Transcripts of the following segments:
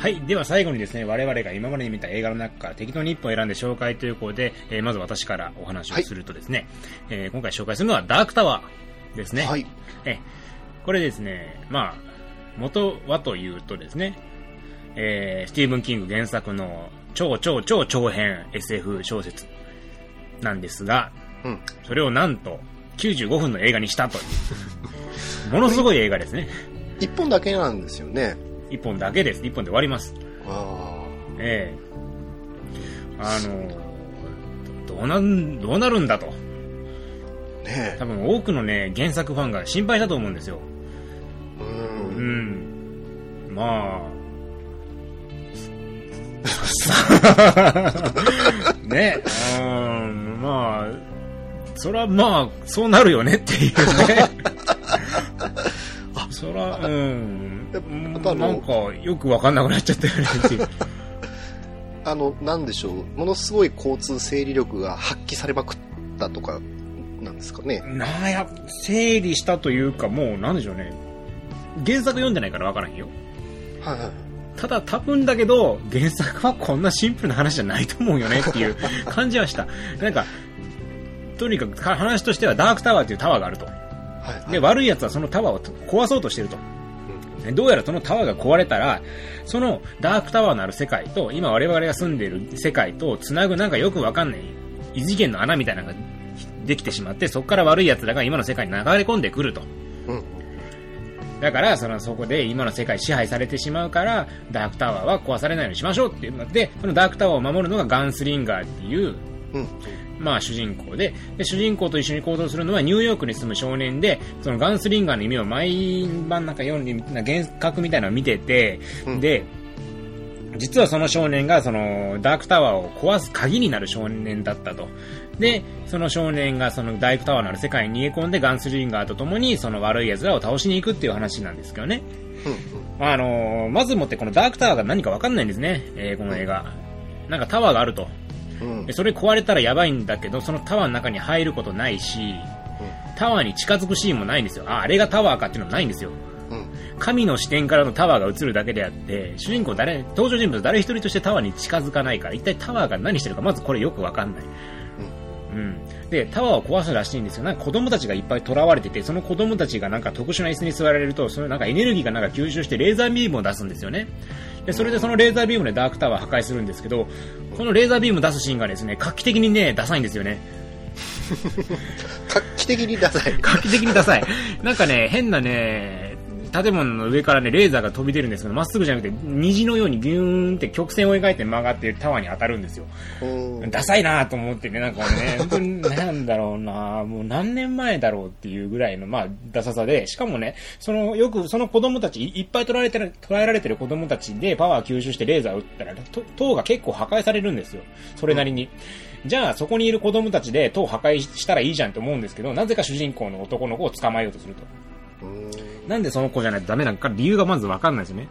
はい。では最後にですね、我々が今までに見た映画の中から適当に一本選んで紹介ということで、えーまず私からお話をするとですね、えー今回紹介するのはダークタワーですね。はい。えこれですね、まあ、元はというとですね、えースティーブン・キング原作の超超超長編 SF 小説なんですが、うん。それをなんと95分の映画にしたという。ものすごい映画ですね。一本だけなんですよね。一本だけです。一本で終わります。あええあの、どどうなん、どうなるんだと。あ。ね多分多くのね、原作ファンが心配したと思うんですよ。え。う。うんん。まあ。ね、うん、まあ、そらまあ、そうなるよねっていうね。そら、うん。やっぱなんか、よくわかんなくなっちゃったよね。あの、なんでしょう。ものすごい交通整理力が発揮されまくったとか、なんですかね。なあや、整理したというか、もう、なんでしょうね。原作読んでないからわからんよ。はいはい。ただ多分だけど、原作はこんなシンプルな話じゃないと思うよねっていう 感じはした。なんか、とにかくか話としてはダークタワーっていうタワーがあると。はいはい。で、悪い奴はそのタワーを壊そうとしてると。でどうやらそのタワーが壊れたら、そのダークタワーのある世界と、今我々が住んでいる世界と繋ぐなんかよくわかんない異次元の穴みたいなのができてしまって、そこから悪い奴らが今の世界に流れ込んでくると。うん。だから、その、そこで今の世界支配されてしまうから、ダークタワーは壊されないようにしましょうっていうので、そのダークタワーを守るのがガンスリンガーっていう、うん。まあ主人公でで、主人公と一緒に行動するのはニューヨークに住む少年で、そのガンスリンガーの意味を毎晩なんか読んで、な幻覚みたいなのを見てて、うんで、実はその少年がそのダークタワーを壊す鍵になる少年だったと。で、その少年がそのダークタワーのある世界に逃げ込んでガンスリンガーと共にその悪い奴らを倒しに行くっていう話なんですけどね。うん。あのーまずもってこのダークタワーが何かわかんないんですね、えーこの映画。なんかタワーがあると。うん。でそれ壊れたらやばいんだけど、そのタワーの中に入ることないし、タワーに近づくシーンもないんですよ。あ、あれがタワーかっていうのもないんですよ。うん。神の視点からのタワーが映るだけであって、主人公誰、登場人物誰一人としてタワーに近づかないから、一体タワーが何してるか、まずこれよくわかんない。うん。で、タワーを壊すらしいんですよ。なんか子供たちがいっぱい囚われてて、その子供たちがなんか特殊な椅子に座られると、そのなんかエネルギーがなんか吸収してレーザービームを出すんですよね。で、それでそのレーザービームでダークタワー破壊するんですけど、このレーザービーム出すシーンがですね、画期的にね、ダサいんですよね。画期的にダサい。画期的にダサい。なんかね、変なね、建物の上からね、レーザーが飛び出るんですけど、まっすぐじゃなくて、虹のようにギューンって曲線を描いて曲がってタワーに当たるんですよ。うん。ダサいなと思ってね、なんかね、本当になんだろうなもう何年前だろうっていうぐらいの、まあ、ダサさで、しかもね、その、よく、その子供たち、いいっぱい捉えられてる、捉えられてる子供たちでパワー吸収してレーザー撃ったら、と塔が結構破壊されるんですよ。それなりに。じゃあ、そこにいる子供たちで塔破壊したらいいじゃんって思うんですけど、なぜか主人公の男の子を捕まえようとすると。うん。なんでその子じゃないとダメなのか理由がまずわかんないですよね。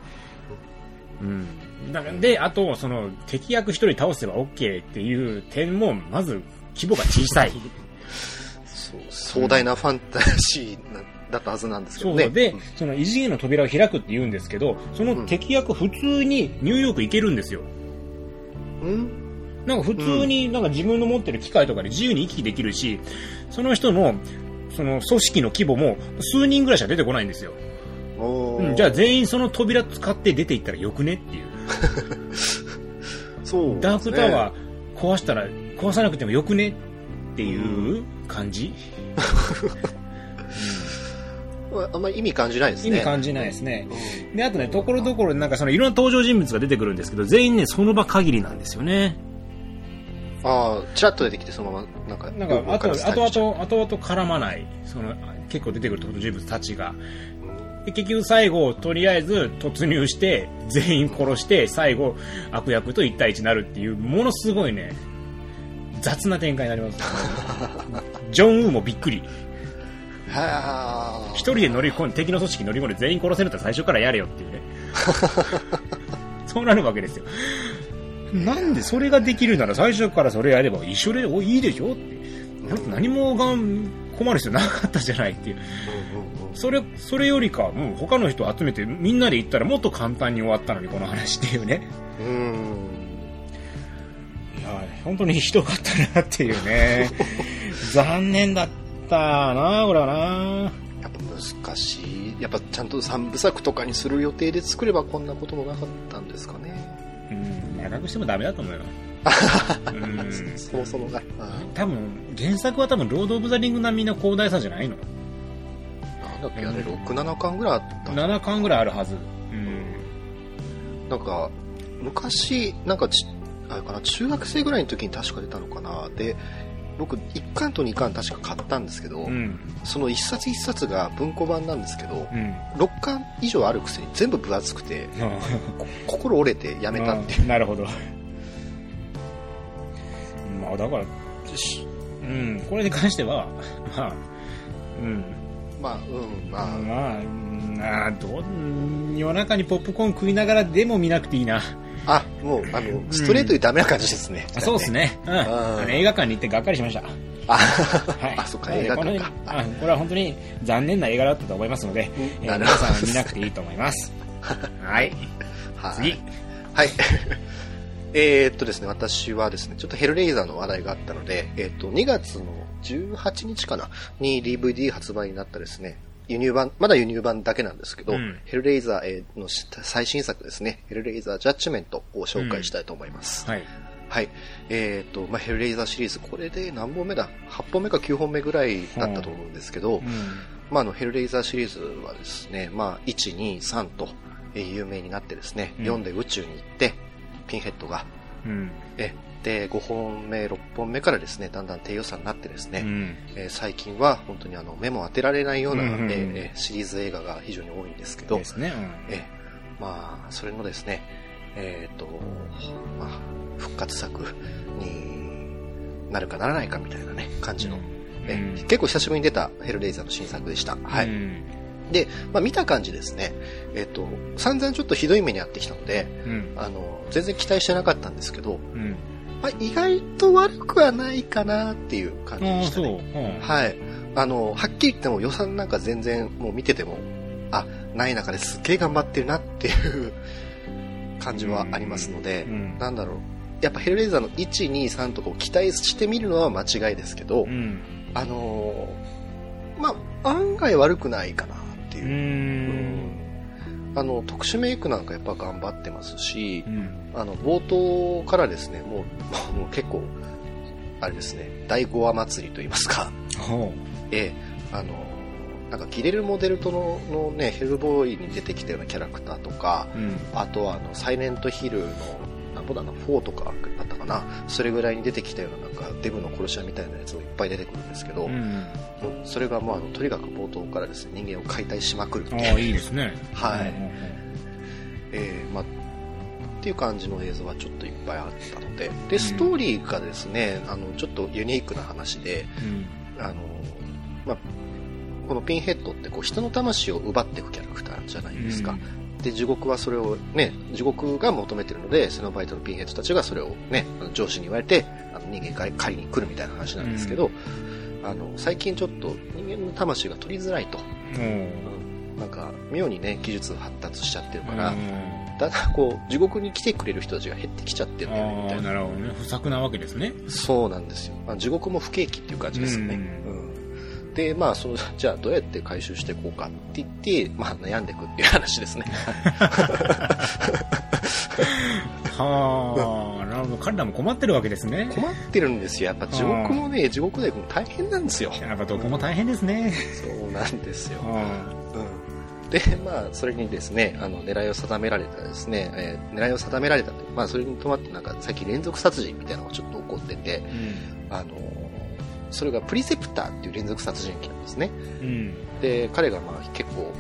うん。だからで、あと、その、敵役一人倒せば OK っていう点も、まず、規模が小さい。そう壮大なファンタジーなだったはずなんですけどね。そうでん、その異次元の扉を開くって言うんですけど、その敵役普通にニューヨーク行けるんですよ。うん？なんか普通になんか自分の持ってる機械とかで自由に行き来できるし、その人の、その組織の規模も数人ぐらいしか出てこないんですよ。うん、じゃあ全員その扉使って出て行ったらよくねっていう。そうね、ダークタワー壊したら、壊さなくてもよくねっていう感じ、あんまり意味感じないですね。意味感じないですね。うんで、あとね、ところどころでなんかそのいろんな登場人物が出てくるんですけど、全員ね、その場限りなんですよね。ああ、ちらっと出てきて、そのまま、なんか、なんか、横あと、あとあと、あとあと絡まない、その、結構出てくる登場人物たちが。で結局最後、とりあえず突入して、全員殺して、最後、悪役と1対1になるっていう、ものすごいね、雑な展開になります、ジョン・ウーもびっくり。はあ。一人で乗り込んで、敵の組織に乗り込んで全員殺せるって最初からやれよっていうね。そうなるわけですよ。なんでそれができるなら最初からそれやれば一緒でおいいでしょって。何もがん困る必要なかったじゃないっていう。それ、それよりか、もう他の人を集めてみんなで行ったらもっと簡単に終わったのに、この話っていうね。うーんいや、本当にひどかったなっていうね。残念だったな、これはな。やっぱ難しい。やっぱちゃんと三部作とかにする予定で作ればこんなこともなかったんですかね。うん、長くしてもダメだと思うよ。う んそもそもが。あ多分、原作は多分、ロード・オブ・ザ・リング並みの広大さじゃないの。なんだっけ、あれ、6、7巻ぐらいあった。7巻ぐらいあるはず。うん。なんか、昔、なんかち、あれかな、中学生ぐらいの時に確か出たのかな。で、僕、1巻と2巻確か買ったんですけど、うん。その1冊1冊が文庫版なんですけど、うん。6巻以上あるくせに全部分厚くて、こ心折れてやめたっていう。うんなるほど。まあ、だから、しうん、これに関しては、まあ、うん、まあ、うん、まあ、まあ、うんあーどう夜中にポップコーン食いながらでも見なくていいな。あ、もう、あの、ストレートにダメな感じですね。あそうです。ね。うん。映画館に行ってがっかりしました。あ、はい。あそっか映画館かあこれは本当に残念な映画だったと思いますので、えー皆さん見なくていいと思います。はい。はい次。はい。えーっとですね、私はですね、ちょっとヘルレイザーの話題があったので、えーっと、2月の18日かなに DVD 発売になったですね、輸入版、まだ輸入版だけなんですけど、うんヘルレイザーえーの最新作ですね、ヘルレイザージャッジメントを紹介したいと思います。はい。はい。えっ、と、まあ、ヘルレイザーシリーズ、これで何本目だ ?8 本目か9本目ぐらいだったと思うんですけど、うん。まあ、あの、ヘルレイザーシリーズはですね、まあ、1、2、3と、えー有名になってですね、うん4で宇宙に行って、ピンヘッドが、うん。え、で、5本目、6本目からですね、だんだん低予算になってですね、うん。えー最近は本当にあの、目も当てられないような、うんうんうんえーシリーズ映画が非常に多いんですけど、ですね。えまあ、それのですね、えっ、と、まあ、復活作になるかならないかみたいなね、感じの、えうん結構久しぶりに出たヘルレイザーの新作でした。はい。うん。で、まあ見た感じですね、えっ、と、散々ちょっとひどい目に遭ってきたので、うん。あの、全然期待してなかったんですけど、うん。まあ意外と悪くはないかなっていう感じでした。ね。うんはい。あの、はっきり言っても予算なんか全然もう見てても、あ、ない中ですっげえ頑張ってるなっていう感じはありますので、うんなんだろう。やっぱヘルレイザーの1、2、3とかを期待してみるのは間違いですけど、うん。あのーまあ、案外悪くないかなっていうう。ん。あの、特殊メイクなんかやっぱ頑張ってますしう、ん。あの、冒頭からですね、もう、もう結構、あれですね、第5話祭りと言いますか、ほええ、あの、なんかギレルモ・デルトののね、ヘルボーイに出てきたようなキャラクターとか、う。うん。あとはあの、サイレントヒルの、なんぼだな、4とかな、それぐらいに出てきたようななんか、デブの殺し屋みたいなやつもいっぱい出てくるんですけど、うん。それがもうあの、とにかく冒頭からですね、人間を解体しまくるっていうああ、いいですね。はいうんうんええまあ、っていう感じの映像はちょっといっぱいあったので、で、ストーリーがですね、あの、ちょっとユニークな話で、うん。あの、まあ、このピンヘッドってこう人の魂を奪っていくキャラクターじゃないですか。で、地獄はそれをね、地獄が求めてるので、セノバイトのピンヘッドたちがそれをね、上司に言われて、あの人間が狩りに来るみたいな話なんですけど、あの、最近ちょっと人間の魂が取りづらいと。うん。うんなんか、妙にね、技術発達しちゃってるから、うんだんだんこう、地獄に来てくれる人たちが減ってきちゃってるんだよね、みたいな。なるほどね。不作なわけですね。そうなんですよ。まあ、地獄も不景気っていう感じですよね。ううんで、まあ、その、じゃあどうやって回収していこうかって言って、まあ、悩んでいくっていう話ですね。はあ、なるほど。彼らも困ってるわけですね。困ってるんですよ。やっぱ地獄もね、地獄で大変なんですよ。やっぱどこも大変ですね。そうなんですよ。ううん。で、まあ、それにですね、あの、狙いを定められたですね、えー狙いを定められたという、まあ、それに伴ってなんか、最近連続殺人みたいなのがちょっと起こってて、ん。あのーそれがプリセプターっていう連続殺人鬼なんですね。うん。で、彼がまあ結構、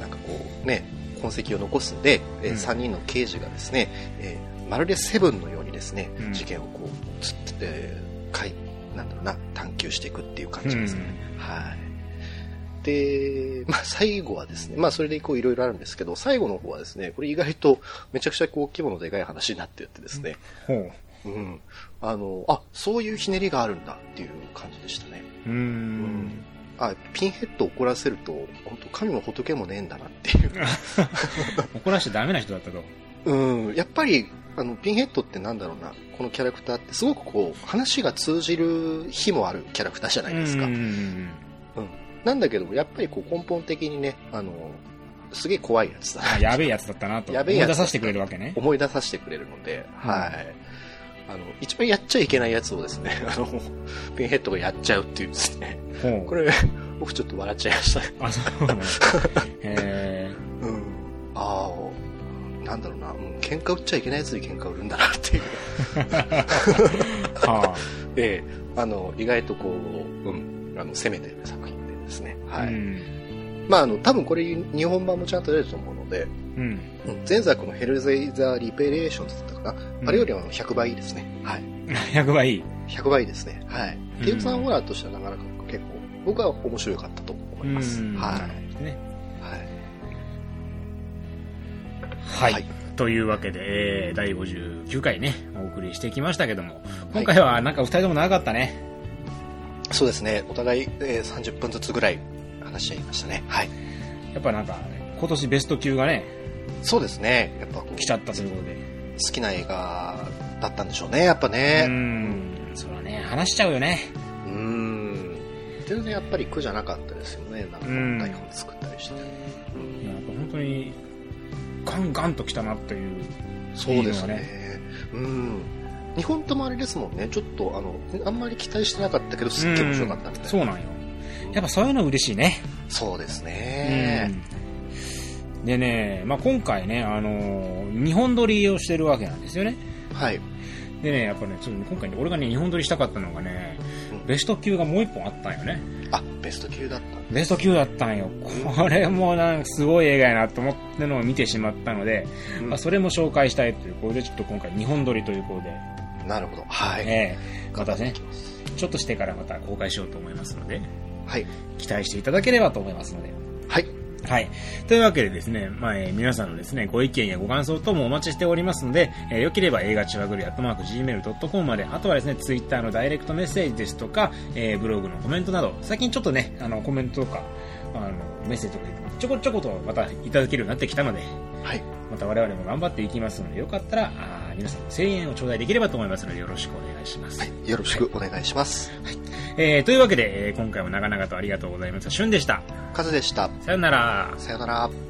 なんかこうね、痕跡を残すんで、えーうん3人の刑事がですね、えーまるでセブンのようにですね、うん事件をこう、つって、えーかい、なんだろうな、探求していくっていう感じですね。はい。で、まあ最後はですね、まあそれでこういろいろあるんですけど、最後の方はですね、これ意外とめちゃくちゃこう規模のでかい話になってってですね、ほう。うん。あの、あ、そういうひねりがあるんだっていう感じでしたね。うーん。あ、ピンヘッドを怒らせると、本当神も仏もねえんだなっていう。怒らしちゃダメな人だったと。うん。やっぱり、あの、ピンヘッドってなんだろうな、このキャラクターってすごくこう、話が通じる日もあるキャラクターじゃないですか。ううん。ん。なんだけど、やっぱりこう根本的にね、あの、すげえ怖いやつだあやべえやつだったなと。やべえやつ思い出させてくれるわけね。思い出させてくれるので、はい。あの、一番やっちゃいけないやつをですね、あの、ピンヘッドがやっちゃうっていうですね、これ、僕ちょっと笑っちゃいましたね。あ、そうなの。へうん。ああ、なんだろうな、うん、喧嘩売っちゃいけないやつに喧嘩売るんだなっていう。ー。は ええあの、意外とこう、うん、あの、攻めてる作品でですね。あ。はい。うん。まあ、あの、多分これ日本版もちゃんと出ると思うので、うん。うん前作のヘルレイザー・レベレーションズだったかな、うんあれよりは100倍いいですね。はい。100倍いい。100倍いいですね。はい。うんテイクさんホラーとしてはなかなか結構、僕は面白かったと思います。うんはい。ね。はい。はい。というわけで、えー第59回ね、お送りしてきましたけども、今回はなんか二人とも長かったね。そうですね。お互い、えー30分ずつぐらい話し合いましたね。はい。やっぱなんか、今年ベスト級がね、そうですね。やっぱこう来ちゃったということで。好きな映画だったんでしょうね。やっぱうね。ん。そらね、話しちゃうよね。うーん。全然やっぱり苦じゃなかったですよね。なんかうん台本作ったりして。いや、やっぱ本当に、ガンガンと来たなっていう。そうですいいのね。うん。日本ともあれですもんね。ちょっとあの、あんまり期待してなかったけど、すっげえ面白かったみたいな。そうなんよ。やっぱそういうの嬉しいね。そうですね。うんでね、まあ、今回ね、あのー日本撮りをしてるわけなんですよね。はい。でね、やっぱね、ちょっと今回ね、俺がね、日本撮りしたかったのがね、うんベスト級がもう一本あったんよね。あ、ベスト級だった。ベスト級だったんよ。これもなんかすごい映画やなと思ってのを見てしまったので、うんまあ、それも紹介したいということで、ちょっと今回日本撮りということで、なるほど。はい。ええまたねちょっとしてからまた公開しようと思いますので、はい。期待していただければと思いますので。はい。はい。というわけでですね、まあ、えー皆さんのですね、ご意見やご感想等もお待ちしておりますので、えーよければ映画チュアグルアットマーク Gmail.com まで、あとはですね、ツイッターのダイレクトメッセージですとか、えーブログのコメントなど、最近ちょっとね、あの、コメントとか、あの、メッセージとか、ちょこちょことまたいただけるようになってきたので、はい。また我々も頑張っていきますので、よかったら、皆さんの声援を頂戴できればと思いますので、よろしくお願いします。はい。よろしくお願いします。えーというわけで、えー今回も長々とありがとうございました。しゅんでした。カズでした。さよなら。さよなら。